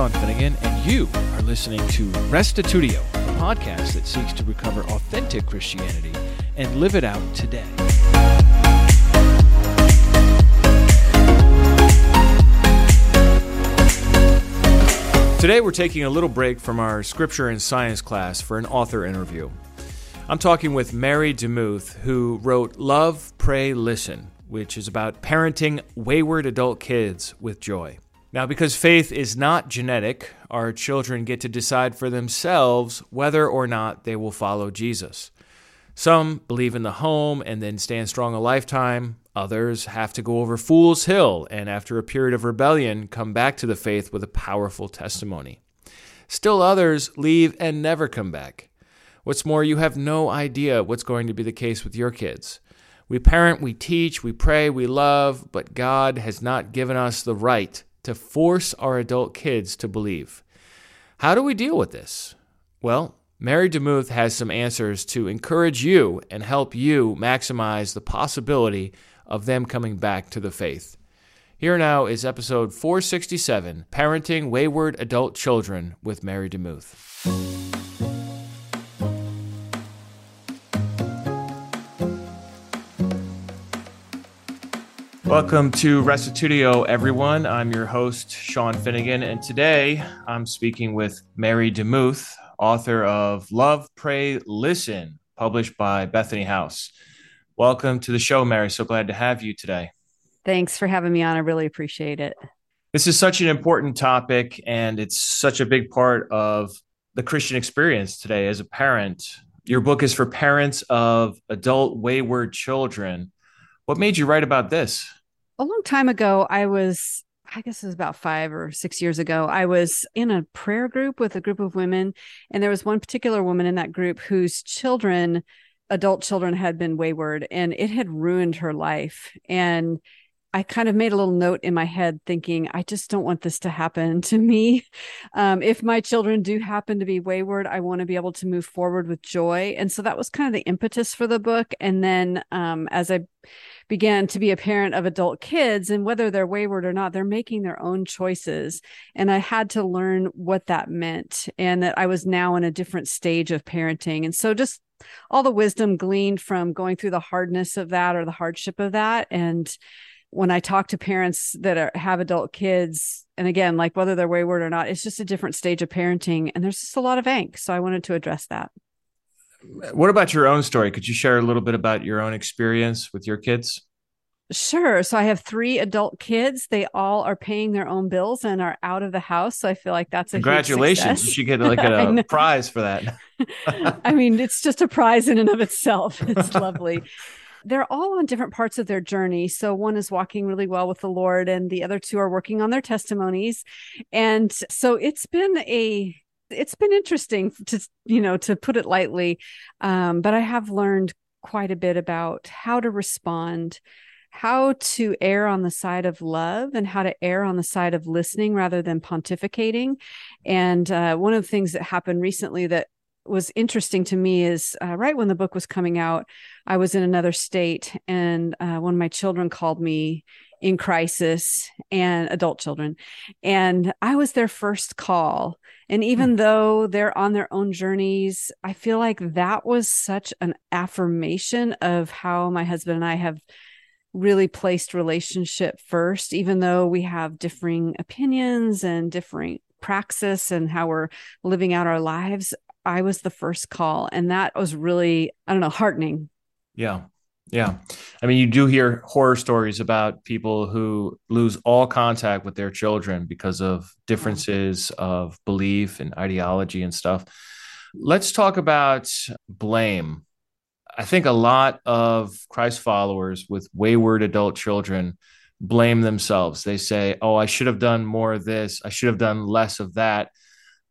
Sean Finnegan, and you are listening to Restitutio, a podcast that seeks to recover authentic Christianity and live it out today. Today, we're taking a little break from our scripture and science class for an author interview. I'm talking with Mary DeMuth, who wrote Love, Pray, Listen, which is about parenting wayward adult kids with joy. Now, because faith is not genetic, our children get to decide for themselves whether or not they will follow Jesus. Some believe in the home and then stand strong a lifetime. Others have to go over Fool's Hill and, after a period of rebellion, come back to the faith with a powerful testimony. Still others leave and never come back. What's more, you have no idea what's going to be the case with your kids. We parent, we teach, we pray, we love, but God has not given us the right to force our adult kids to believe. How do we deal with this? Well, Mary DeMuth has some answers to encourage you and help you maximize the possibility of them coming back to the faith. Here now is episode 467 Parenting Wayward Adult Children with Mary DeMuth. Welcome to Restitutio, everyone. I'm your host, Sean Finnegan, and today I'm speaking with Mary DeMuth, author of Love, Pray, Listen, published by Bethany House. Welcome to the show, Mary. So glad to have you today. Thanks for having me on. I really appreciate it. This is such an important topic, and it's such a big part of the Christian experience today as a parent. Your book is for parents of adult wayward children. What made you write about this? A long time ago, I was I guess it was about five or six years ago. I was in a prayer group with a group of women, and there was one particular woman in that group whose children adult children had been wayward and it had ruined her life. And I kind of made a little note in my head thinking, I just don't want this to happen to me. Um, if my children do happen to be wayward, I want to be able to move forward with joy. And so that was kind of the impetus for the book. And then um, as I began to be a parent of adult kids, and whether they're wayward or not, they're making their own choices. And I had to learn what that meant and that I was now in a different stage of parenting. And so just all the wisdom gleaned from going through the hardness of that or the hardship of that and when i talk to parents that are, have adult kids and again like whether they're wayward or not it's just a different stage of parenting and there's just a lot of angst so i wanted to address that what about your own story could you share a little bit about your own experience with your kids Sure. So I have three adult kids. They all are paying their own bills and are out of the house. So I feel like that's a congratulations. You should get like a prize for that. I mean, it's just a prize in and of itself. It's lovely. They're all on different parts of their journey. So one is walking really well with the Lord, and the other two are working on their testimonies. And so it's been a it's been interesting to you know to put it lightly um, but i have learned quite a bit about how to respond how to err on the side of love and how to err on the side of listening rather than pontificating. And uh, one of the things that happened recently that was interesting to me is uh, right when the book was coming out, I was in another state, and uh, one of my children called me in crisis and adult children. And I was their first call. And even hmm. though they're on their own journeys, I feel like that was such an affirmation of how my husband and I have really placed relationship first, even though we have differing opinions and different praxis and how we're living out our lives. I was the first call. And that was really, I don't know, heartening. Yeah. Yeah. I mean, you do hear horror stories about people who lose all contact with their children because of differences of belief and ideology and stuff. Let's talk about blame I think a lot of Christ followers with wayward adult children blame themselves. They say, Oh, I should have done more of this. I should have done less of that.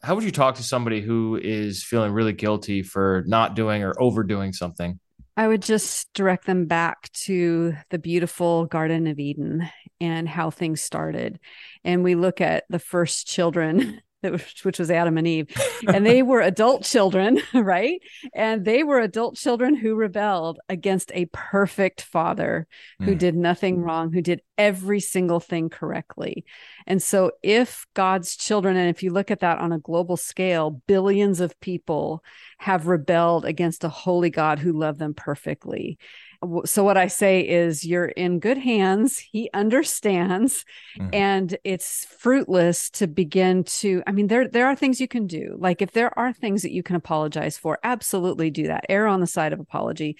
How would you talk to somebody who is feeling really guilty for not doing or overdoing something? I would just direct them back to the beautiful Garden of Eden and how things started. And we look at the first children which was Adam and Eve. And they were adult children, right? And they were adult children who rebelled against a perfect father who mm. did nothing wrong, who did every single thing correctly. And so, if God's children, and if you look at that on a global scale, billions of people have rebelled against a holy God who loved them perfectly so what i say is you're in good hands. He understands mm-hmm. and it's fruitless to begin to i mean there there are things you can do. Like if there are things that you can apologize for absolutely do that. Err on the side of apology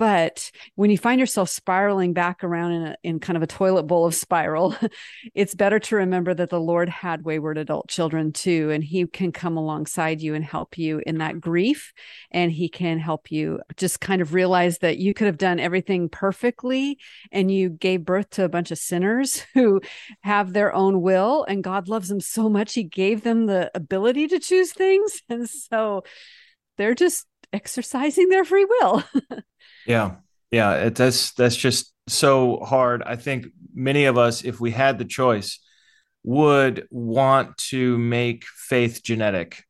but when you find yourself spiraling back around in, a, in kind of a toilet bowl of spiral, it's better to remember that the Lord had wayward adult children too, and He can come alongside you and help you in that grief. And He can help you just kind of realize that you could have done everything perfectly and you gave birth to a bunch of sinners who have their own will, and God loves them so much, He gave them the ability to choose things. And so they're just exercising their free will. Yeah. Yeah. It, that's, that's just so hard. I think many of us, if we had the choice, would want to make faith genetic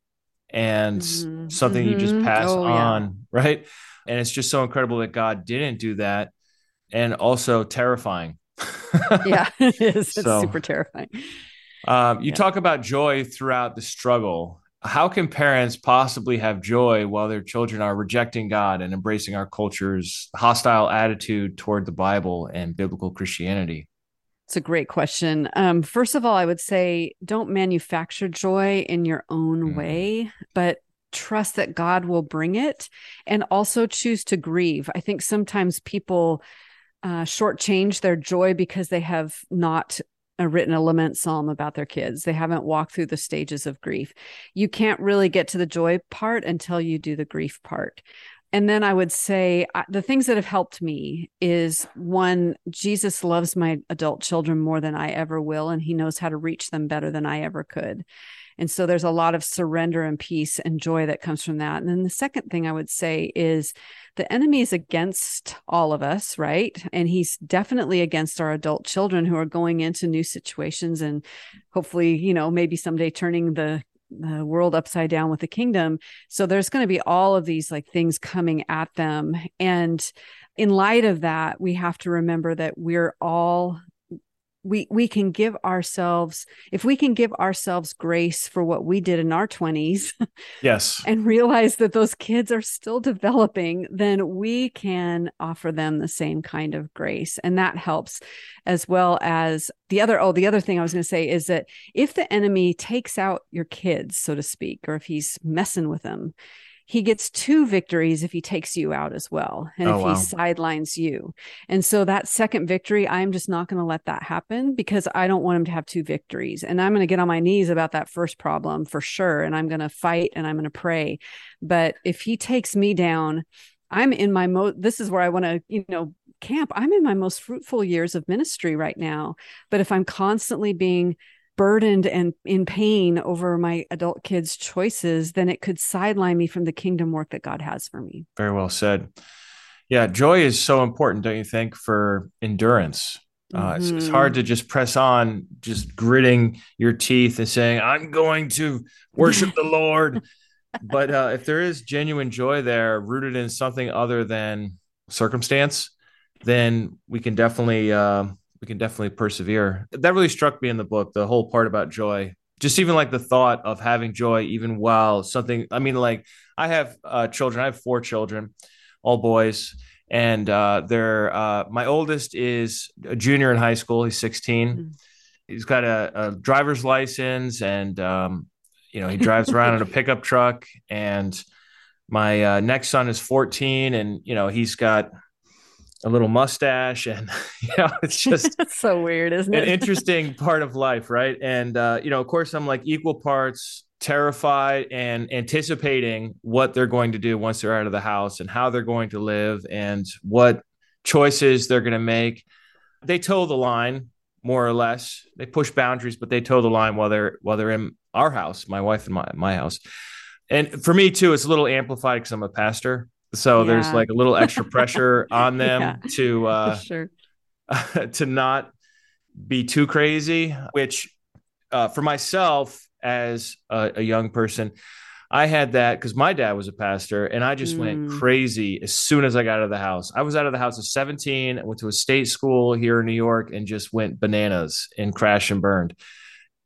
and mm-hmm. something mm-hmm. you just mm-hmm. pass oh, on. Yeah. Right. And it's just so incredible that God didn't do that. And also terrifying. yeah, it is. It's so, super terrifying. Um, you yeah. talk about joy throughout the struggle how can parents possibly have joy while their children are rejecting God and embracing our culture's hostile attitude toward the Bible and biblical Christianity? It's a great question. Um, first of all, I would say don't manufacture joy in your own mm. way, but trust that God will bring it and also choose to grieve. I think sometimes people uh, shortchange their joy because they have not written a lament psalm about their kids. They haven't walked through the stages of grief. You can't really get to the joy part until you do the grief part. And then I would say the things that have helped me is one, Jesus loves my adult children more than I ever will, and he knows how to reach them better than I ever could. And so there's a lot of surrender and peace and joy that comes from that. And then the second thing I would say is the enemy is against all of us, right? And he's definitely against our adult children who are going into new situations and hopefully, you know, maybe someday turning the the world upside down with the kingdom. So there's going to be all of these like things coming at them. And in light of that, we have to remember that we're all we we can give ourselves if we can give ourselves grace for what we did in our 20s yes. and realize that those kids are still developing then we can offer them the same kind of grace. And that helps as well as the other oh the other thing i was going to say is that if the enemy takes out your kids so to speak or if he's messing with them he gets two victories if he takes you out as well and oh, if wow. he sidelines you. And so that second victory, I'm just not going to let that happen because I don't want him to have two victories. And I'm going to get on my knees about that first problem for sure. And I'm going to fight and I'm going to pray. But if he takes me down, I'm in my mo this is where I want to, you know, camp. I'm in my most fruitful years of ministry right now. But if I'm constantly being burdened and in pain over my adult kids' choices, then it could sideline me from the kingdom work that God has for me. Very well said. Yeah, joy is so important, don't you think, for endurance? Uh, mm-hmm. it's, it's, hard to just press on, just gritting your teeth and saying, I'm going to worship the Lord. But uh, if there is genuine joy there, rooted in something other than circumstance, then we can definitely uh, we can definitely persevere. That really struck me in the book, the whole part about joy. Just even like the thought of having joy, even while something, I mean, like I have uh, children, I have four children, all boys. And uh, they're, uh, my oldest is a junior in high school. He's 16. Mm-hmm. He's got a, a, driver's license and, um, you know, he drives around in a pickup truck. And my uh, next son is 14 and, you know, he's got a little mustache and you know it's just it's so weird isn't it? an interesting part of life right? And uh, you know of course i'm like equal parts terrified and anticipating what they're going to do once they're out of the house and how they're going to live and what choices they're going to make. They toe the line more or less. They push boundaries but they toe the line while they're while they're in our house my wife and my, my house. And for me too it's a little amplified because i'm a pastor so yeah. there's like a little extra pressure on them yeah, to uh sure. to not be too crazy which uh, for myself as a, a young person. I had that because my dad was a pastor, and I just mm. went crazy as soon as I got out of the house. I was out of the house at 17, I went to a state school here in New York, and just went bananas and crashed and burned.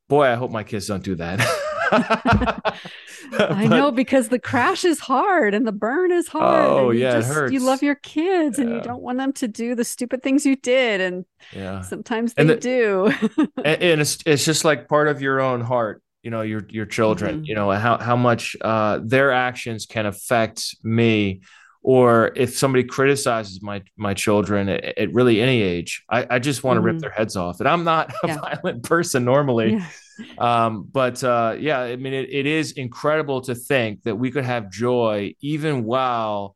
Boy, I hope my kids don't do that. I know because the crash is hard and the burn is hard. Oh yeah, just, it hurts. You love your kids yeah. and you don't want them to do the stupid things you did, and yeah, sometimes they the, do. and, and it's it's just like part of your own heart you know your your children mm-hmm. you know how how much uh, their actions can affect me or if somebody criticizes my my children at, at really any age i, I just want to mm-hmm. rip their heads off and i'm not a yeah. violent person normally yeah. um, but uh, yeah i mean it, it is incredible to think that we could have joy even while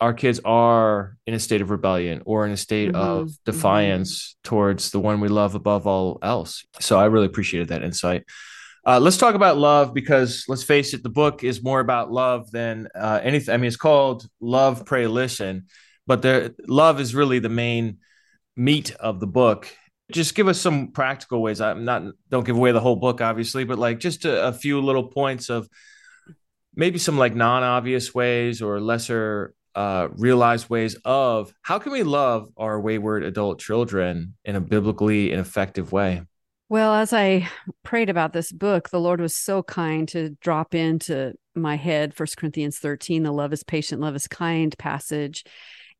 our kids are in a state of rebellion or in a state mm-hmm. of mm-hmm. defiance towards the one we love above all else so i really appreciated that insight uh, let's talk about love because let's face it, the book is more about love than uh, anything. I mean, it's called Love, Pray, Listen, but the love is really the main meat of the book. Just give us some practical ways. I'm not don't give away the whole book, obviously, but like just a, a few little points of maybe some like non-obvious ways or lesser uh, realized ways of how can we love our wayward adult children in a biblically and effective way. Well, as I prayed about this book, the Lord was so kind to drop into my head First Corinthians 13, the love is patient, love is kind passage.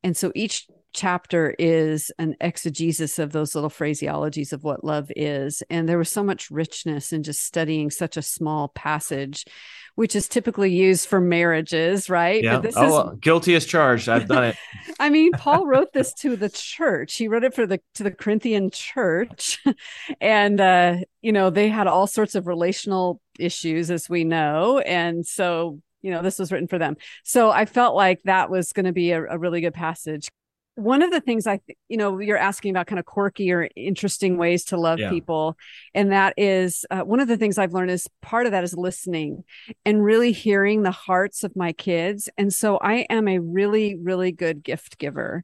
And so each chapter is an exegesis of those little phraseologies of what love is. And there was so much richness in just studying such a small passage which is typically used for marriages, right? Yeah. this oh, is guilty as charged. I've done it. I mean, Paul wrote this to the church. He wrote it for the to the Corinthian church, and uh, you know they had all sorts of relational issues, as we know, and so you know this was written for them. So I felt like that was going to be a, a really good passage one of the things I, you know, you're asking about kind of quirky or interesting ways to love yeah. people. And that is uh, one of the things I've learned is part of that is listening and really hearing the hearts of my kids. And so I am a really, really good gift giver.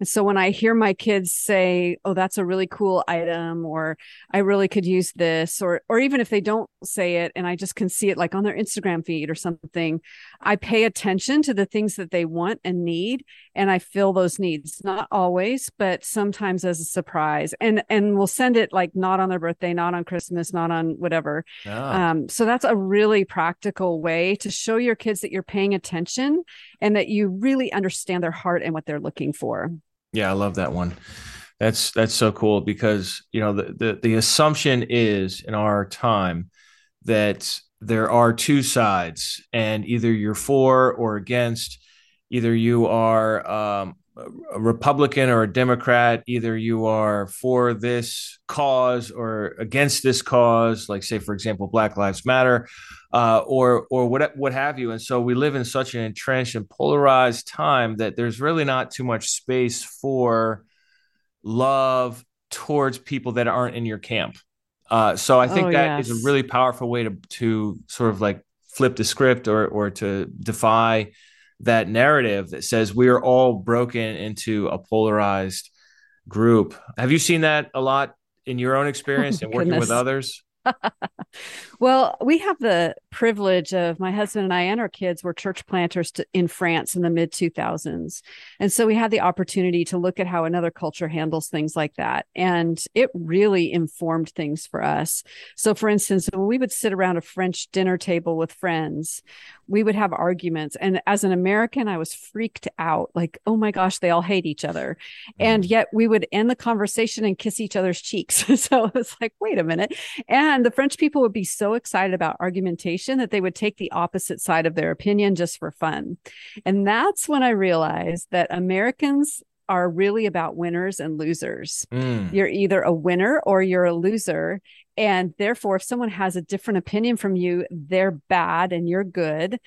And so when I hear my kids say, "Oh, that's a really cool item," or "I really could use this," or or even if they don't say it and I just can see it like on their Instagram feed or something, I pay attention to the things that they want and need and I fill those needs. Not always, but sometimes as a surprise. And and we'll send it like not on their birthday, not on Christmas, not on whatever. Ah. Um, so that's a really practical way to show your kids that you're paying attention and that you really understand their heart and what they're looking for. Yeah, I love that one. That's that's so cool because you know the the, the assumption is in our time that there are two sides and either you're for or against either you are um, a republican or a democrat either you are for this cause or against this cause like say for example black lives matter uh, or or what what have you. And so we live in such an entrenched and polarized time that there's really not too much space for love towards people that aren't in your camp. Uh, so I think oh, that yes. is a really powerful way to to sort of like flip the script or or to defy that narrative that says we are all broken into a polarized group. Have you seen that a lot in your own experience oh, and working goodness. with others? well, we have the privilege of my husband and I and our kids were church planters to, in France in the mid 2000s. And so we had the opportunity to look at how another culture handles things like that. And it really informed things for us. So, for instance, when we would sit around a French dinner table with friends, we would have arguments. And as an American, I was freaked out like, oh my gosh, they all hate each other. And mm. yet we would end the conversation and kiss each other's cheeks. so it was like, wait a minute. And the French people would be so excited about argumentation that they would take the opposite side of their opinion just for fun. And that's when I realized that Americans are really about winners and losers. Mm. You're either a winner or you're a loser. And therefore, if someone has a different opinion from you, they're bad and you're good.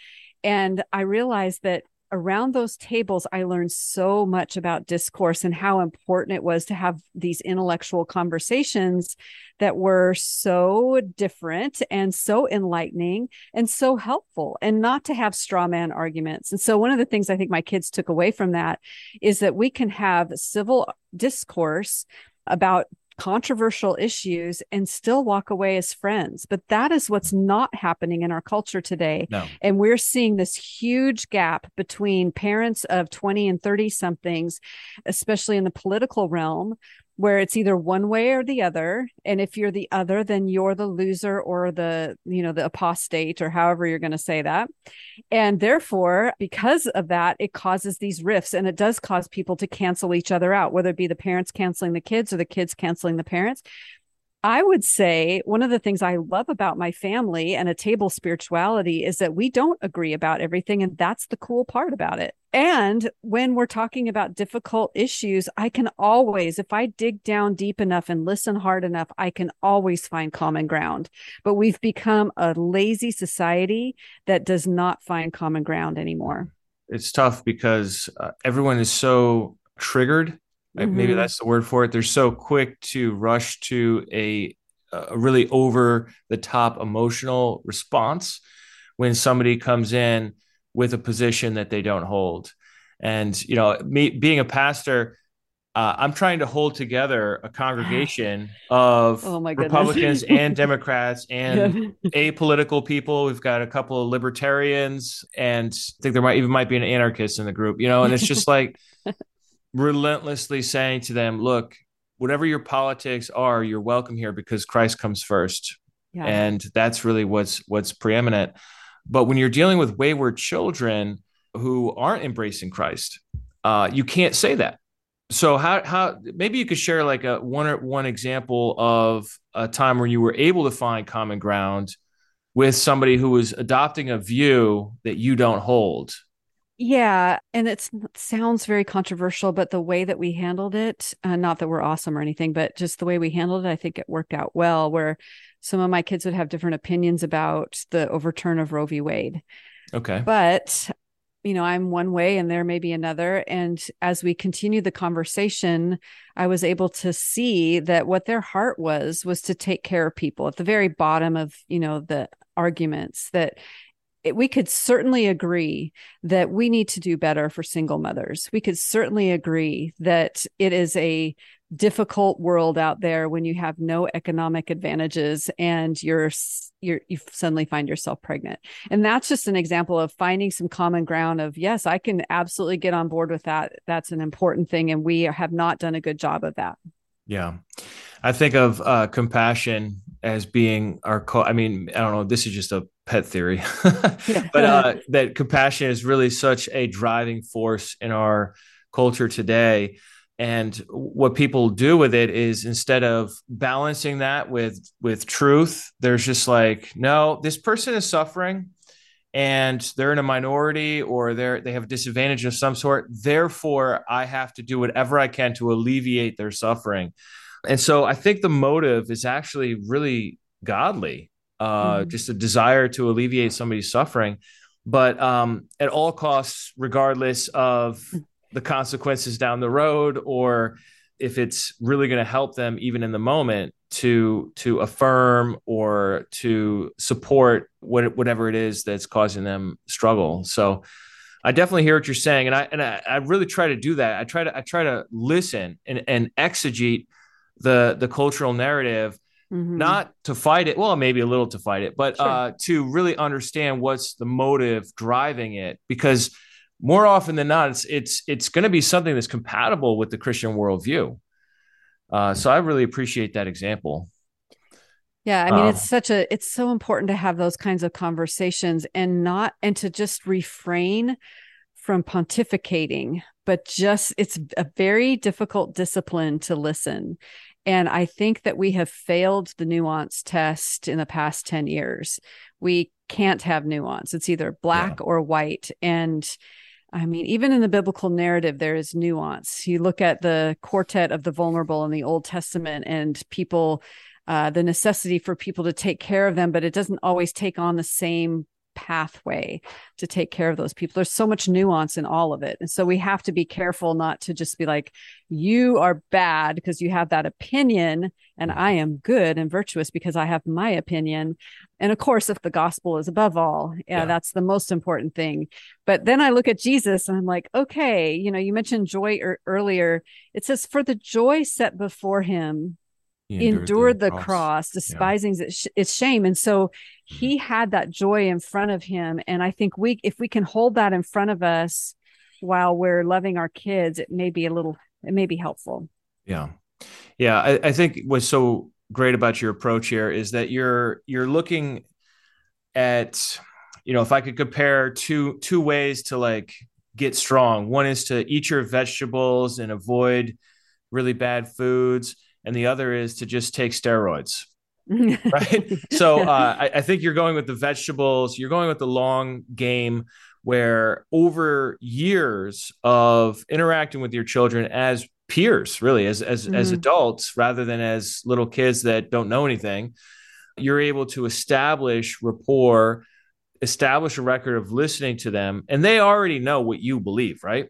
And I realized that around those tables, I learned so much about discourse and how important it was to have these intellectual conversations that were so different and so enlightening and so helpful, and not to have straw man arguments. And so, one of the things I think my kids took away from that is that we can have civil discourse about controversial issues and still walk away as friends. But that is what's not happening in our culture today. No. And we're seeing this huge gap between parents of 20 and 30 somethings, especially in the political realm, where it's either one way or the other. And if you're the other then you're the loser or the you know the apostate or however you're going to say that. And therefore because of that it causes these rifts and it does cause people to cancel each other out whether it be the parents canceling the kids or the kids canceling the parents I would say one of the things I love about my family and a table spirituality is that we don't agree about everything. And that's the cool part about it. And when we're talking about difficult issues, I can always, if I dig down deep enough and listen hard enough, I can always find common ground. But we've become a lazy society that does not find common ground anymore. It's tough because uh, everyone is so triggered Mm-hmm. Maybe that's the word for it. They're so quick to rush to a, a really over the top emotional response when somebody comes in with a position that they don't hold. And you know, me being a pastor, uh, I'm trying to hold together a congregation of oh Republicans and Democrats and apolitical people. We've got a couple of libertarians, and I think there might even might be an anarchist in the group. You know, and it's just like relentlessly saying to them, look, whatever your politics are, you're welcome here because Christ comes first. Yeah. And that's really what's what's preeminent. But when you're dealing with wayward children who aren't embracing Christ, uh, you can't say that. So how how maybe you could share like a one or one example of a time where you were able to find common ground with somebody who was adopting a view that you don't hold yeah, and it sounds very controversial, but the way that we handled it, uh, not that we're awesome or anything, but just the way we handled it, I think it worked out well. Where some of my kids would have different opinions about the overturn of Roe v. Wade. Okay. But, you know, I'm one way and there may be another. And as we continued the conversation, I was able to see that what their heart was, was to take care of people at the very bottom of, you know, the arguments that it, we could certainly agree that we need to do better for single mothers. We could certainly agree that it is a difficult world out there when you have no economic advantages and you're you're you suddenly find yourself pregnant. And that's just an example of finding some common ground of yes, I can absolutely get on board with that. That's an important thing and we have not done a good job of that. Yeah. I think of uh, compassion as being our co- I mean, I don't know, this is just a pet theory, but uh, that compassion is really such a driving force in our culture today. And what people do with it is instead of balancing that with with truth, there's just like, no, this person is suffering and they're in a minority or they're they have a disadvantage of some sort. Therefore, I have to do whatever I can to alleviate their suffering. And so I think the motive is actually really godly uh, mm-hmm. just a desire to alleviate somebody's suffering, but um, at all costs, regardless of mm. the consequences down the road, or if it's really going to help them even in the moment to to affirm or to support what, whatever it is that's causing them struggle. So I definitely hear what you're saying, and I and I, I really try to do that. I try to I try to listen and and exegete the the cultural narrative Mm-hmm. not to fight it well maybe a little to fight it but sure. uh, to really understand what's the motive driving it because more often than not it's it's it's going to be something that's compatible with the christian worldview uh, so i really appreciate that example yeah i mean um, it's such a it's so important to have those kinds of conversations and not and to just refrain from pontificating but just it's a very difficult discipline to listen and I think that we have failed the nuance test in the past 10 years. We can't have nuance. It's either black yeah. or white. And I mean, even in the biblical narrative, there is nuance. You look at the quartet of the vulnerable in the Old Testament and people, uh, the necessity for people to take care of them, but it doesn't always take on the same pathway to take care of those people. There's so much nuance in all of it. And so we have to be careful not to just be like, you are bad because you have that opinion, and I am good and virtuous because I have my opinion. And of course, if the gospel is above all, yeah, yeah. that's the most important thing. But then I look at Jesus and I'm like, okay, you know, you mentioned joy er- earlier. It says, for the joy set before him, he endured, endured the, the, cross, cross despising yeah. its shame. And so mm-hmm. he had that joy in front of him. And i think we if we can hold that in front of us while we're loving our kids it may be a little it may be helpful. Yeah. Yeah i, I think what's so great about your approach here is that you're you're looking at you know if i could compare two two ways to like get strong. One is to eat your vegetables and avoid really bad foods and the other is to just take steroids right so uh, I, I think you're going with the vegetables you're going with the long game where over years of interacting with your children as peers really as as, mm-hmm. as adults rather than as little kids that don't know anything you're able to establish rapport establish a record of listening to them and they already know what you believe right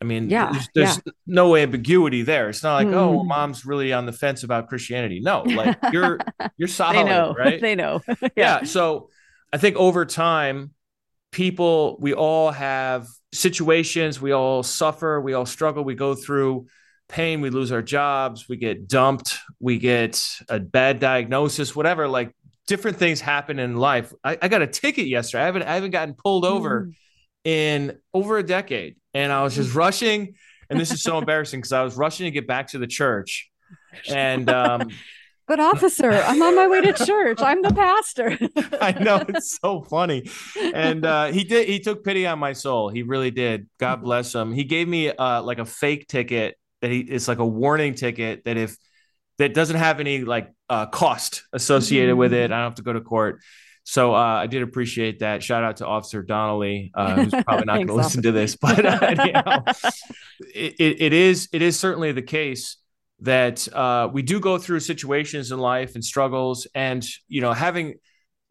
i mean yeah there's, there's yeah. no ambiguity there it's not like mm-hmm. oh well, mom's really on the fence about christianity no like you're you're solid they know. right they know yeah. yeah so i think over time people we all have situations we all suffer we all struggle we go through pain, we lose our jobs, we get dumped, we get a bad diagnosis, whatever. Like different things happen in life. I, I got a ticket yesterday. I haven't I haven't gotten pulled over mm. in over a decade, and I was just rushing. And this is so embarrassing because I was rushing to get back to the church, and um, but officer, I'm on my way to church. I'm the pastor. I know it's so funny, and uh, he did. He took pity on my soul. He really did. God bless him. He gave me uh, like a fake ticket that he it's like a warning ticket that if that doesn't have any like uh, cost associated with it, I don't have to go to court. So uh, I did appreciate that. Shout out to Officer Donnelly, uh, who's probably not going to listen to this, but uh, you know, it, it, it is it is certainly the case that uh, we do go through situations in life and struggles, and you know, having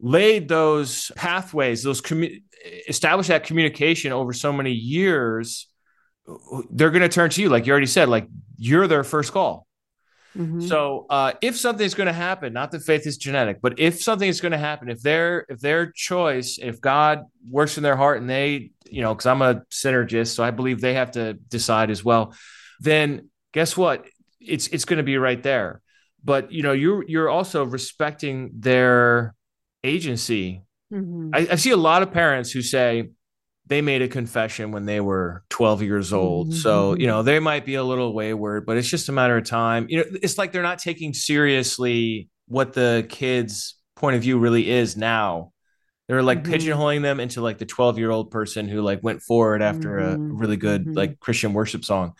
laid those pathways, those commu- establish that communication over so many years, they're going to turn to you, like you already said, like you're their first call. Mm-hmm. So uh, if something's going to happen, not that faith is genetic, but if something is going to happen, if their if their choice, if God works in their heart and they, you know, because I'm a synergist, so I believe they have to decide as well. Then guess what? It's it's going to be right there. But you know, you're you're also respecting their agency. Mm-hmm. I, I see a lot of parents who say, they made a confession when they were 12 years old. Mm-hmm. So, you know, they might be a little wayward, but it's just a matter of time. You know, it's like they're not taking seriously what the kids' point of view really is now. They're like mm-hmm. pigeonholing them into like the 12 year old person who like went forward after mm-hmm. a really good mm-hmm. like Christian worship song.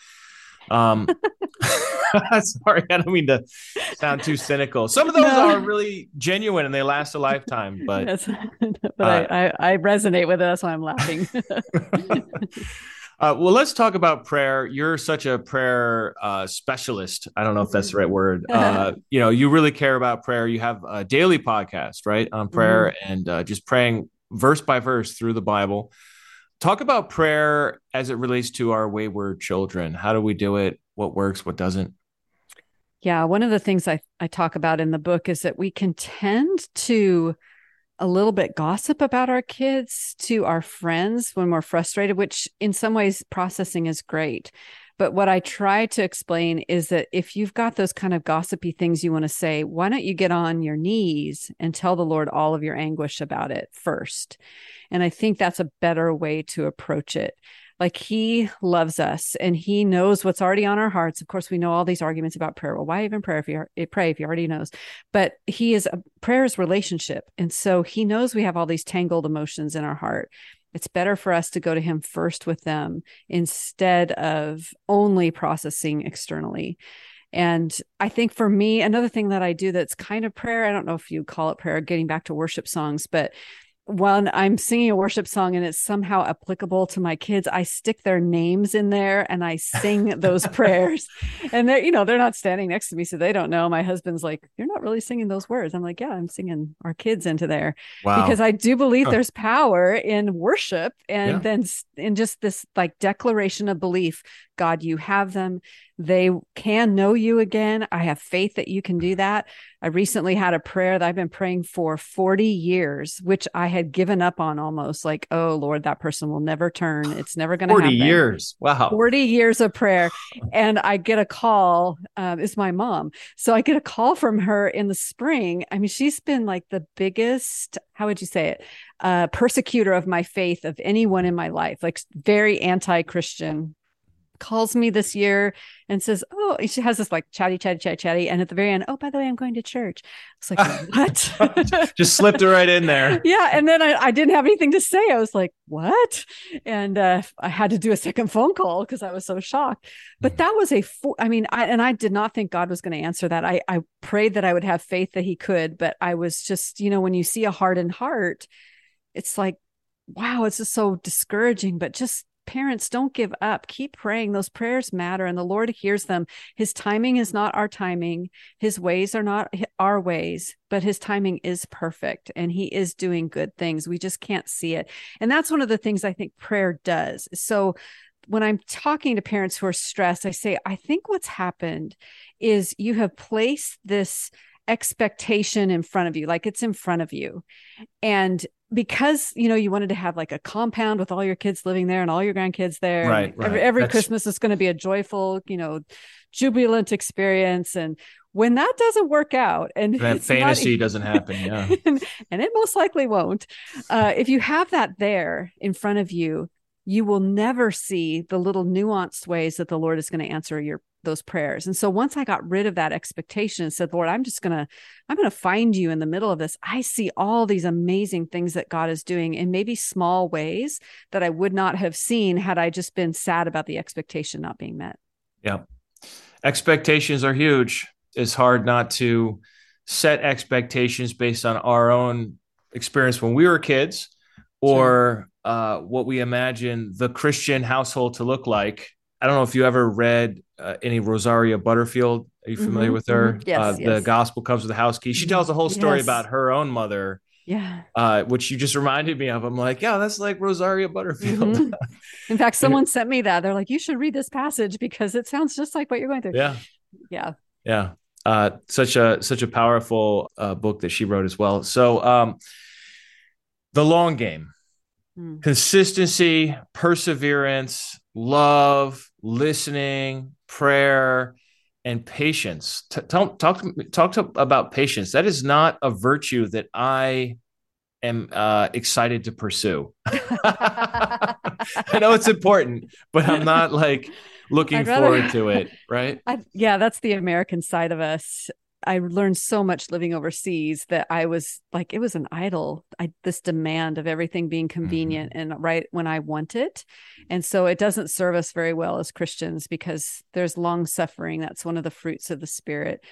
Um, sorry, I don't mean to sound too cynical. Some of those no. are really genuine and they last a lifetime. But yes. but uh, I, I, I resonate with it. That's why I'm laughing. Uh, well, let's talk about prayer. You're such a prayer uh, specialist. I don't know if that's the right word. Uh, you know, you really care about prayer. You have a daily podcast, right, on prayer mm-hmm. and uh, just praying verse by verse through the Bible. Talk about prayer as it relates to our wayward children. How do we do it? What works? What doesn't? Yeah, one of the things I, I talk about in the book is that we can tend to a little bit gossip about our kids to our friends when we're frustrated, which in some ways processing is great. But what I try to explain is that if you've got those kind of gossipy things you want to say, why don't you get on your knees and tell the Lord all of your anguish about it first? And I think that's a better way to approach it. Like he loves us and he knows what's already on our hearts. Of course, we know all these arguments about prayer. Well, why even prayer if you eh, pray if you already knows? But he is a prayer is relationship. And so he knows we have all these tangled emotions in our heart it's better for us to go to him first with them instead of only processing externally. And I think for me, another thing that I do that's kind of prayer, I don't know if you call it prayer, getting back to worship songs, but when I'm singing a worship song and it's somehow applicable to my kids, I stick their names in there and I sing those prayers. And they're, you know, they're not standing next to me, so they don't know. My husband's like, You're not really singing those words. I'm like, Yeah, I'm singing our kids into there. Wow. Because I do believe there's power in worship and yeah. then in just this like declaration of belief God, you have them. they can know you again. I have faith that you can do that. I recently had a prayer that I've been praying for 40 years, which I had given up on almost like, oh Lord, that person will never turn. It's never going to 40 years. Wow. 40 years of prayer. And I get a call. Um, it's my mom. So I get a call from her in the spring. I mean, she's been like the biggest, how would you say it? Uh, persecutor of my faith of anyone in my life, like very anti Christian calls me this year and says, Oh, she has this like chatty, chatty, chatty, chatty. And at the very end, oh, by the way, I'm going to church. It's like, what? Just slipped it right in there. yeah. And then I, I, didn't have anything to say. I was like, what? And uh, I had to do a second phone call because I was so shocked. But that was a, fo- I mean, I, and I did not think God was going to answer that. I, I prayed that I would have faith that he could, but I was just, you know, when you see a hardened heart, it's like, wow, it's just so discouraging, but just parents don't give up. Keep praying. Those prayers matter and the lord hears them. His timing is not our timing. His ways are not our ways but his timing is perfect and he is doing good things. We just can't see it. And that's one of the things i think prayer does. So when i'm talking to parents who are stressed i say i think what's happened is you have placed this expectation in front of you like it's in front of you and because you know you wanted to have like a compound with all your kids living there and all your grandkids there right, right. every, every christmas is going to be a joyful you know jubilant experience. And when that doesn't work out and that fantasy not, doesn't happen yeah. And, and, it most likely won't. Uh, if you have that there in front of you you will never see the little nuanced ways that the lord is going to answer your those prayers. And so once I got rid of that expectation and said, Lord, I'm just going to, I'm going to find you in the middle of this. I see all these amazing things that God is doing in maybe small ways that I would not have seen had I just been sad about the expectation not being met. Yeah. Expectations are huge. It's hard not to set expectations based on our own experience when we were kids or sure. uh, what we imagine the Christian household to look like I don't know if you ever read uh, any Rosaria Butterfield. Are you familiar mm-hmm, with her? Mm-hmm. Yes, uh, yes, The Gospel Comes with a House Key. She tells a whole story yes. about her own mother. Yeah. Uh, which you just reminded me of. I'm like, yeah, that's like Rosaria Butterfield. Mm-hmm. In fact, someone sent me that. They're like, you should read this passage because it sounds just like what you're going through. Yeah. Yeah. Yeah. Uh, such a such a powerful uh, book that she wrote as well. So, um, the long game, mm. consistency, perseverance, love, listening, prayer, and patience. T- talk talk talk to, about patience. That is not a virtue that I am uh, excited to pursue. I know it's important, but I'm not like looking rather, forward to it. Right? I, yeah, that's the American side of us. I learned so much living overseas that I was like, it was an idol. I this demand of everything being convenient mm-hmm. and right when I want it, and so it doesn't serve us very well as Christians because there's long suffering. That's one of the fruits of the spirit.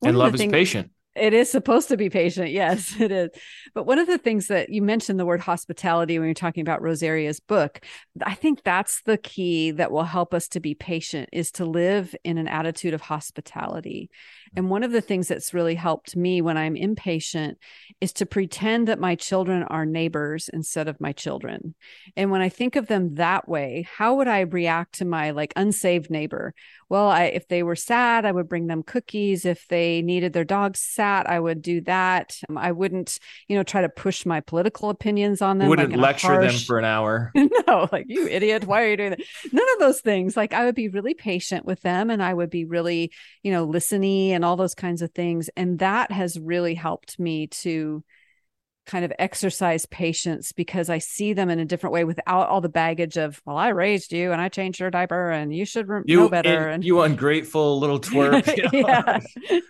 One and love is things, patient. It is supposed to be patient. Yes, it is. But one of the things that you mentioned the word hospitality when you're talking about Rosaria's book, I think that's the key that will help us to be patient is to live in an attitude of hospitality. And one of the things that's really helped me when I'm impatient is to pretend that my children are neighbors instead of my children. And when I think of them that way, how would I react to my like unsaved neighbor? Well, I, if they were sad, I would bring them cookies. If they needed their dog sat, I would do that. Um, I wouldn't, you know, try to push my political opinions on them. Wouldn't like lecture harsh... them for an hour. no, like you idiot, why are you doing that? None of those things. Like I would be really patient with them, and I would be really, you know, listening and all those kinds of things. And that has really helped me to kind of exercise patience because I see them in a different way without all the baggage of, well, I raised you and I changed your diaper and you should you, know better. And, you ungrateful little twerp. You know? yeah.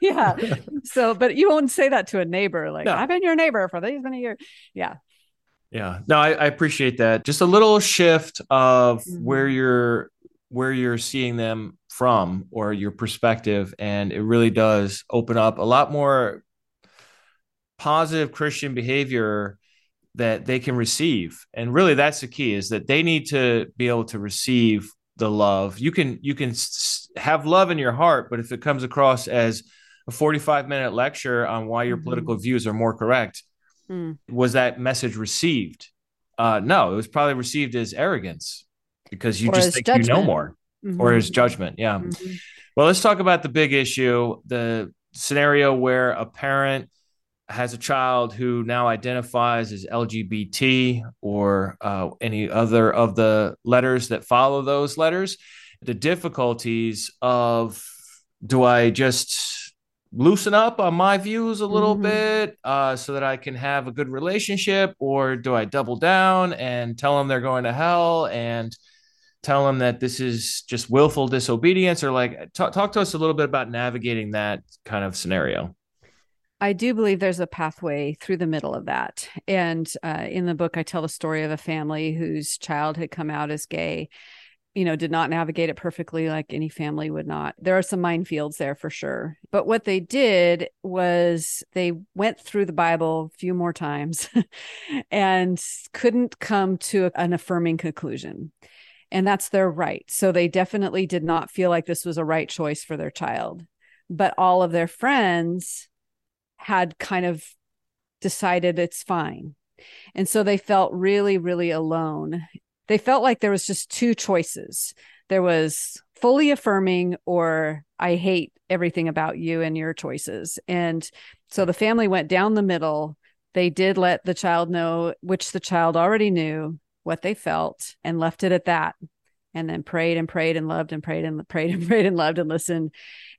Yeah. so, but you won't say that to a neighbor. Like, no. I've been your neighbor for these many years. Yeah. Yeah. No, I, I appreciate that. Just a little shift of mm-hmm. where you're, where you're seeing them from or your perspective. And it really does open up a lot more positive Christian behavior that they can receive. And really that's the key is that they need to be able to receive the love. You can you can have love in your heart, but if it comes across as a 45 minute lecture on why your mm-hmm. political views are more correct, mm. was that message received? Uh, no, it was probably received as arrogance because you or just think judgment. you know more. mm-hmm. or as judgment. Yeah. Mm-hmm. Well, let's talk about the big issue the scenario where a parent has a child who now identifies as LGBT or uh, any other of the letters that follow those letters, the difficulties of do I just loosen up on my views a little mm-hmm. bit uh, so that I can have a good relationship, or do I double down and tell them they're going to hell and tell them that this is just willful disobedience, or like talk, talk to us a little bit about navigating that kind of scenario? I do believe there's a pathway through the middle of that. And uh, in the book, I tell the story of a family whose child had come out as gay you know, did not navigate it perfectly like any family would not. There are some minefields there for sure. But what they did was they went through the Bible a few more times and couldn't come to an affirming conclusion. And that's their right. So they definitely did not feel like this was a right choice for their child. But all of their friends had kind of decided it's fine. And so they felt really, really alone they felt like there was just two choices. There was fully affirming or I hate everything about you and your choices. And so the family went down the middle. They did let the child know, which the child already knew what they felt and left it at that. And then prayed and prayed and loved and prayed and prayed and prayed and loved and listened.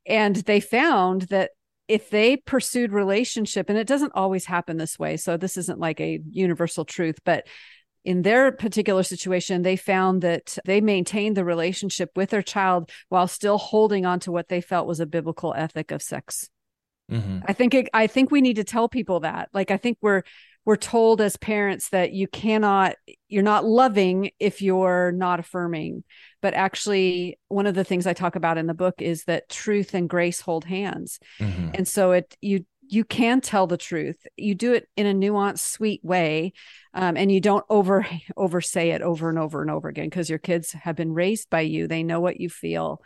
And they found that if they pursued relationship, and it doesn't always happen this way, so this isn't like a universal truth, but in their particular situation, they found that they maintained the relationship with their child while still holding on to what they felt was a biblical ethic of sex. Mm-hmm. I think it, I think we need to tell people that. Like I think we're we're told as parents that you cannot you're not loving if you're not affirming. But actually one of the things I talk about in the book is that truth and grace hold hands. Mm-hmm. And so it you you can tell the truth. You do it in a nuanced, sweet way, um, and you don't over over say it over and over and over again because your kids have been raised by you. They know what you feel,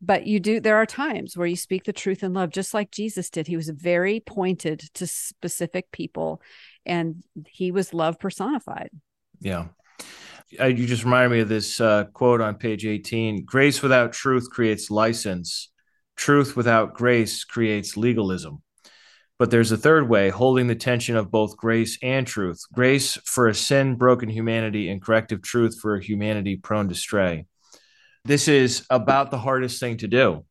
but you do. There are times where you speak the truth in love, just like Jesus did. He was very pointed to specific people, and he was love personified. Yeah. you just reminded me of this uh, quote on page 18 Grace without truth creates license, truth without grace creates legalism. But there's a third way, holding the tension of both grace and truth grace for a sin broken humanity, and corrective truth for a humanity prone to stray. This is about the hardest thing to do.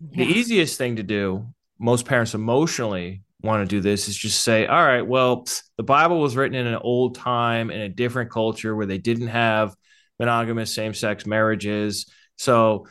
Yeah. The easiest thing to do, most parents emotionally want to do this, is just say, all right, well, the Bible was written in an old time in a different culture where they didn't have monogamous same sex marriages. So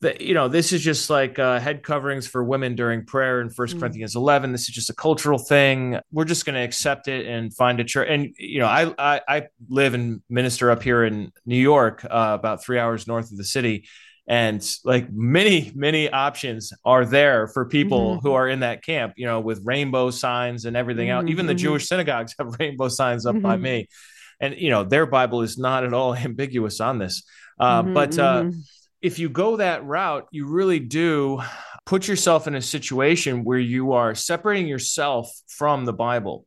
that you know this is just like uh, head coverings for women during prayer in First mm. Corinthians 11. This is just a cultural thing. We're just going to accept it and find a church. And you know, I, I, I live and minister up here in New York, uh, about three hours north of the city, and like many many options are there for people mm-hmm. who are in that camp. You know, with rainbow signs and everything mm-hmm. else. Even the mm-hmm. Jewish synagogues have rainbow signs up by mm-hmm. me, and you know their Bible is not at all ambiguous on this. Uh, mm-hmm, but uh, mm-hmm if you go that route, you really do put yourself in a situation where you are separating yourself from the Bible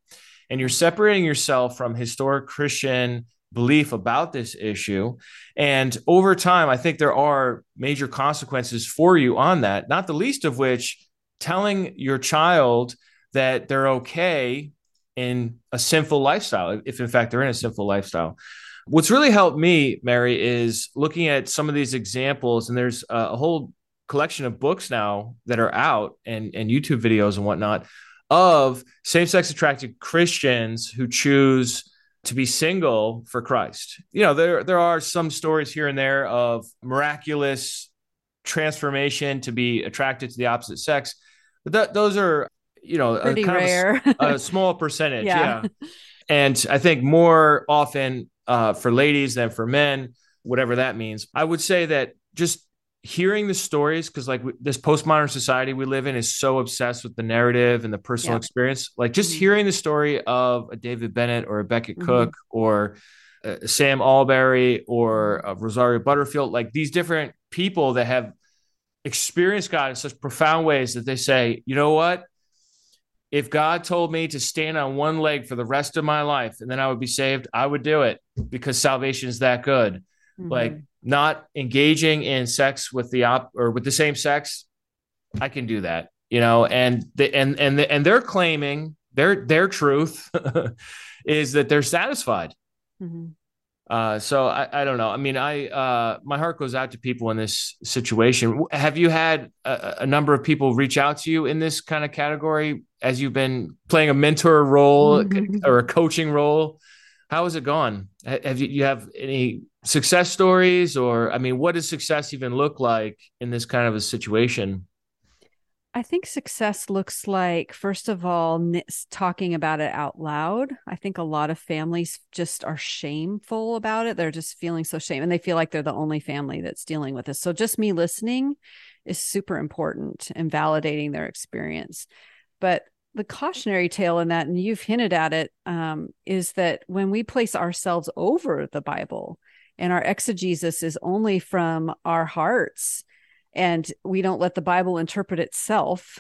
and you're separating yourself from historic Christian belief about this issue. And over time, I think there are major consequences for you on that, not the least of which telling your child that they're okay in a sinful lifestyle, if in fact they're in a sinful lifestyle. What's really helped me, Mary, is looking at some of these examples, and there's a whole collection of books now that are out and, and YouTube videos and whatnot of same sex attracted Christians who choose to be single for Christ. You know, there there are some stories here and there of miraculous transformation to be attracted to the opposite sex, but that, those are you know a, kind rare. of a, a small percentage. yeah. yeah. And I think more often uh, for ladies than for men, whatever that means. I would say that just hearing the stories, because like this postmodern society we live in is so obsessed with the narrative and the personal yeah. experience. Like just mm-hmm. hearing the story of a David Bennett or a Becket mm-hmm. Cook or uh, Sam Allberry or uh, Rosario Butterfield, like these different people that have experienced God in such profound ways that they say, you know what? if God told me to stand on one leg for the rest of my life and then I would be saved, I would do it because salvation is that good. Mm-hmm. Like not engaging in sex with the op or with the same sex, I can do that, you know, and the, and and the, and they're claiming their their truth is that they're satisfied. Mm-hmm. Uh, so I, I don't know. I mean, I uh, my heart goes out to people in this situation. Have you had a, a, number of people reach out to you in this kind of category as you've been playing a mentor role mm-hmm. or a coaching role? How has it gone? Have you, you have any success stories, or I mean, what does success even look like in this kind of a situation? I think success looks like, first of all, talking about it out loud. I think a lot of families just are shameful about it. They're just feeling so shame and they feel like they're the only family that's dealing with this. So just me listening is super important and validating their experience. But the cautionary tale in that, and you've hinted at it, um, is that when we place ourselves over the Bible and our exegesis is only from our hearts, and we don't let the Bible interpret itself,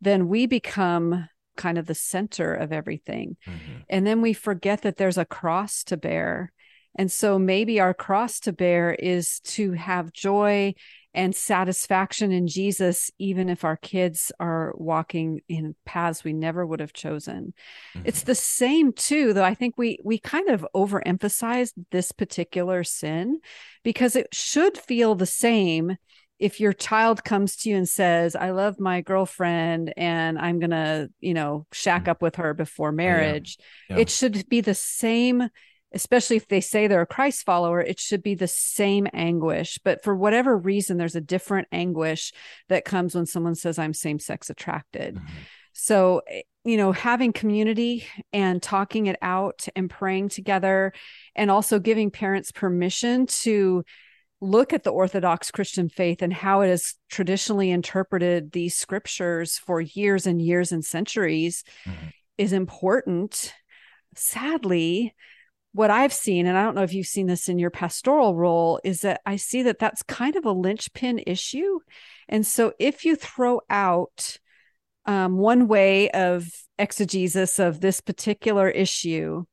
then we become kind of the center of everything. Mm-hmm. And then we forget that there's a cross to bear. And so maybe our cross to bear is to have joy and satisfaction in Jesus, even if our kids are walking in paths we never would have chosen. Mm-hmm. It's the same too, though I think we we kind of overemphasized this particular sin because it should feel the same if your child comes to you and says, I love my girlfriend and I'm going to, you know, shack mm. up with her before marriage, yeah. Yeah. it should be the same, especially if they say they're a Christ follower, it should be the same anguish. But for whatever reason, there's a different anguish that comes when someone says, I'm same sex attracted. Mm-hmm. So, eh, you know, having community and talking it out and praying together, and also giving parents permission to look at the Orthodox Christian faith and how it has traditionally interpreted these scriptures for years and years and centuries mm-hmm. is important. Sadly, what I've seen, and I don't know if you've seen this in your pastoral role, is that I see that that's kind of a linchpin issue. And so if you throw out um, one way of exegesis of this particular issue,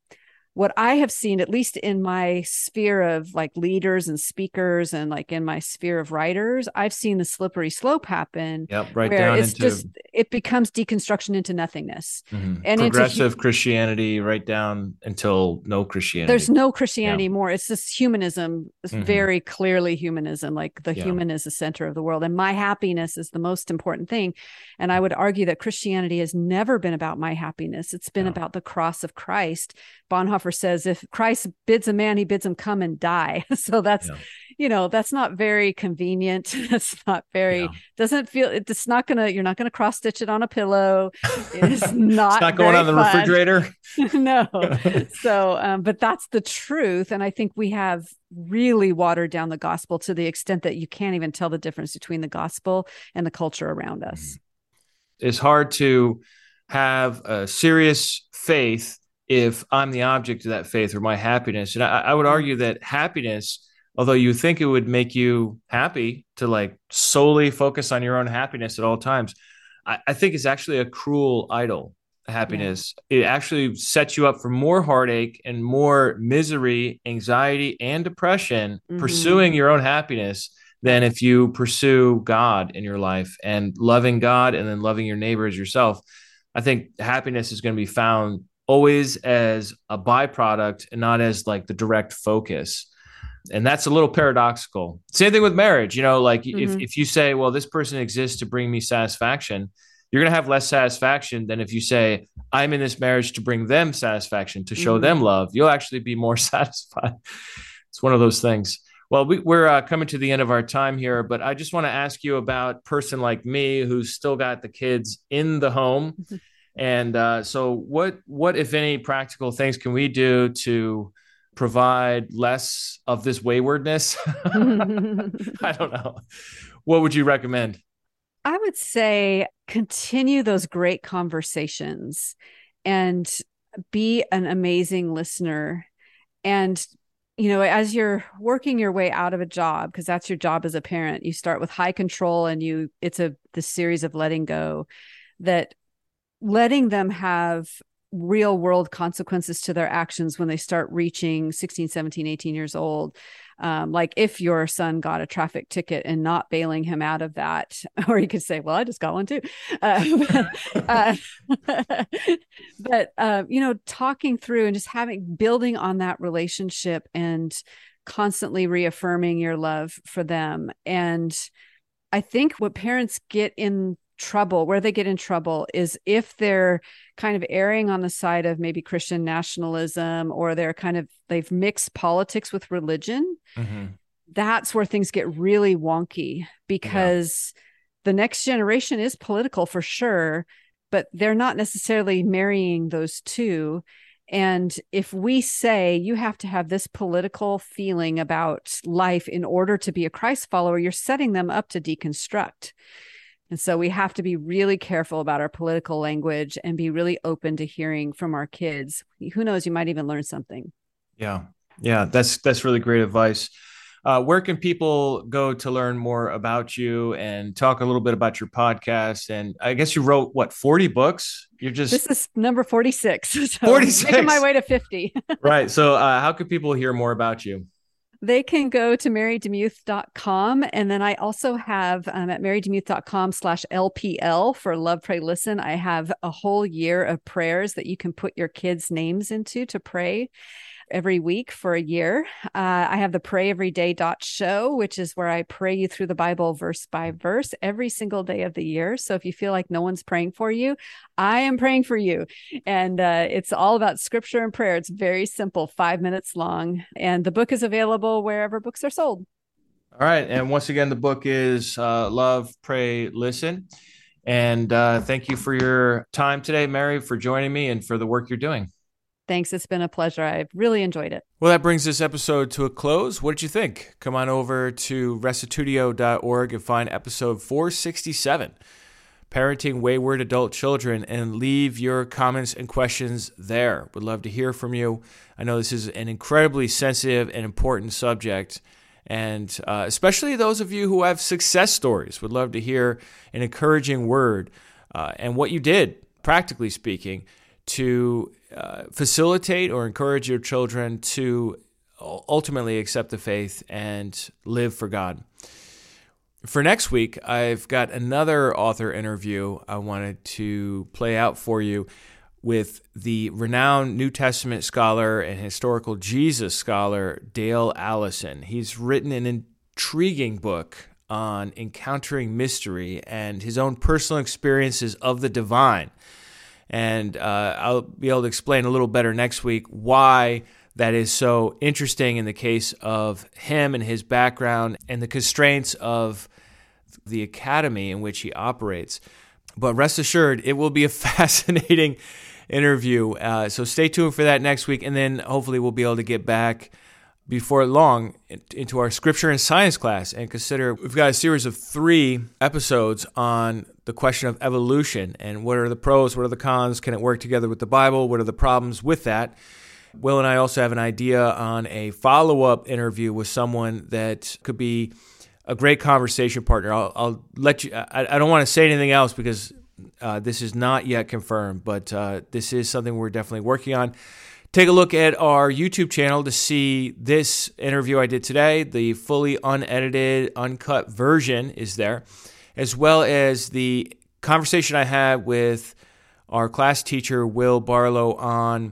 what I have seen, at least in my sphere of like leaders and speakers and like in my sphere of writers, I've seen the slippery slope happen. Yep, right down it's into just it becomes deconstruction into nothingness. Mm-hmm. And progressive into, Christianity right down until no Christianity. There's no Christianity yeah. more. It's this humanism, it's mm-hmm. very clearly humanism, like the yeah. human is the center of the world. And my happiness is the most important thing. And I would argue that Christianity has never been about my happiness. It's been about the cross of Christ. Bonhoeffer says if Christ bids a man, he bids him come and die. so that's, yeah. you know, that's not very convenient. that's not very, yeah. doesn't feel, it's not going to, you're not going to cross stitch it on a pillow. It's not, it's not going on the fun. refrigerator. no. so, um, but that's the truth. And I think we have really watered down the gospel to the extent that you can't even tell the difference between the gospel and the culture around us. Mm-hmm. It's hard to have a serious faith if I'm the object of that faith or my happiness. And I, I, would argue that happiness, although you think it would make you happy to like solely focus on your own happiness at all times, I, I think it's actually a cruel idol. Happiness. Yeah. It actually sets you up for more heartache and more misery, anxiety, and depression mm-hmm. pursuing your own happiness than if you pursue God in your life and loving God and then loving your neighbor as yourself. I think happiness is going to be found always as a byproduct and not as like the direct focus and that's a little paradoxical same thing with marriage you know like mm-hmm. if, if you say well this person exists to bring me satisfaction you're going to have less satisfaction than if you say i'm in this marriage to bring them satisfaction to show mm-hmm. them love you'll actually be more satisfied it's one of those things well we, are uh, coming to the end of our time here but i just want to ask you about person like me who's still got the kids in the home mm-hmm. And uh, so, what what if any practical things can we do to provide less of this waywardness? I don't know. What would you recommend? I would say continue those great conversations and be an amazing listener. And, you know, as you're working your way out of a job, because that's your job as a parent, you start with high control and you, it's a, the series of letting go that letting them have real world consequences to their actions when they start reaching 16 17 18 years old Um, like if your son got a traffic ticket and not bailing him out of that, or you could say, "Well, I just got one too." Uh, but, uh, but uh, you know, talking through and just having building on that relationship and constantly reaffirming your love for them and I think what parents get in trouble, where they get in trouble, is if they're kind of erring on the side of maybe Christian nationalism or they're kind of, they've mixed politics with religion. Mm-hmm. That's where things get really wonky because yeah. the next generation is political for sure, but they're not necessarily marrying those two. And if we say you have to have this political feeling about life in order to be a Christ follower, you're setting them up to deconstruct. And so we have to be really careful about our political language and be really open to hearing from our kids. Who knows, you might even learn something. Yeah. Yeah, that's that's really great advice. Uh, where can people go to learn more about you and talk a little bit about your podcast? And I guess you wrote what forty books. You're just this is number forty six. So 46. making my way to fifty. right. So, uh, how can people hear more about you? They can go to marydemuth.com. And then I also have um, at marydemuth.com slash LPL for Love, Pray, Listen. I have a whole year of prayers that you can put your kids' names into to pray every week for a year. Uh, I have the pray every day dot show, which is where I pray you through the Bible verse by verse every single day of the year. So if you feel like no one's praying for you, I am praying for you. And uh, it's all about scripture and prayer. It's very simple, five minutes long. And the book is available wherever books are sold. All right. And once again, the book is uh, Love, Pray, Listen. And uh, thank you for your time today, Mary, for joining me and for the work you're doing. Thanks. It's been a pleasure. I've really enjoyed it. Well, that brings this episode to a close. What did you think? Come on over to restitutio.org and find episode 467 Parenting Wayward Adult Children and leave your comments and questions there. Would love to hear from you. I know this is an incredibly sensitive and important subject. And uh, especially those of you who have success stories, would love to hear an encouraging word uh, and what you did, practically speaking, to uh, facilitate or encourage your children to ultimately accept the faith and live for God. For next week, I've got another author interview I wanted to play out for you with the renowned New Testament scholar and historical Jesus scholar Dale Allison. He's written an intriguing book on encountering mystery and his own personal experiences of the divine. And uh, I'll be able to explain a little better next week why that is so interesting in the case of him and his background and the constraints of the academy in which he operates. But rest assured, it will be a fascinating interview. Uh, so stay tuned for that next week. And then hopefully we'll be able to get back before long into our scripture and science class and consider we've got a series of three episodes on the question of evolution and what are the pros, what are the cons, can it work together with the Bible, what are the problems with that. Will and I also have an idea on a follow up interview with someone that could be a great conversation partner. I'll, I'll let you, I, I, don't want to say anything else because uh, this is not yet confirmed, but uh, this is something we're definitely working on. Take a look at our YouTube channel to see this interview I did today. The fully unedited, uncut version is there, as well as the conversation I had with our class teacher, Will Barlow, on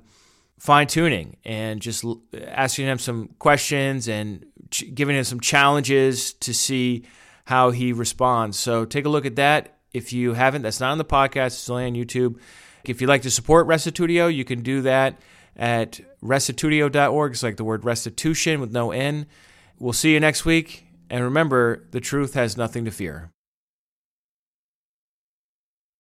fine tuning and just asking him some questions and giving him some challenges to see how he responds. So take a look at that. If you haven't, that's not on the podcast, it's only on YouTube. If you'd like to support Restitutio, you can do that at restitutio.org. It's like the word restitution with no N. We'll see you next week. And remember, the truth has nothing to fear.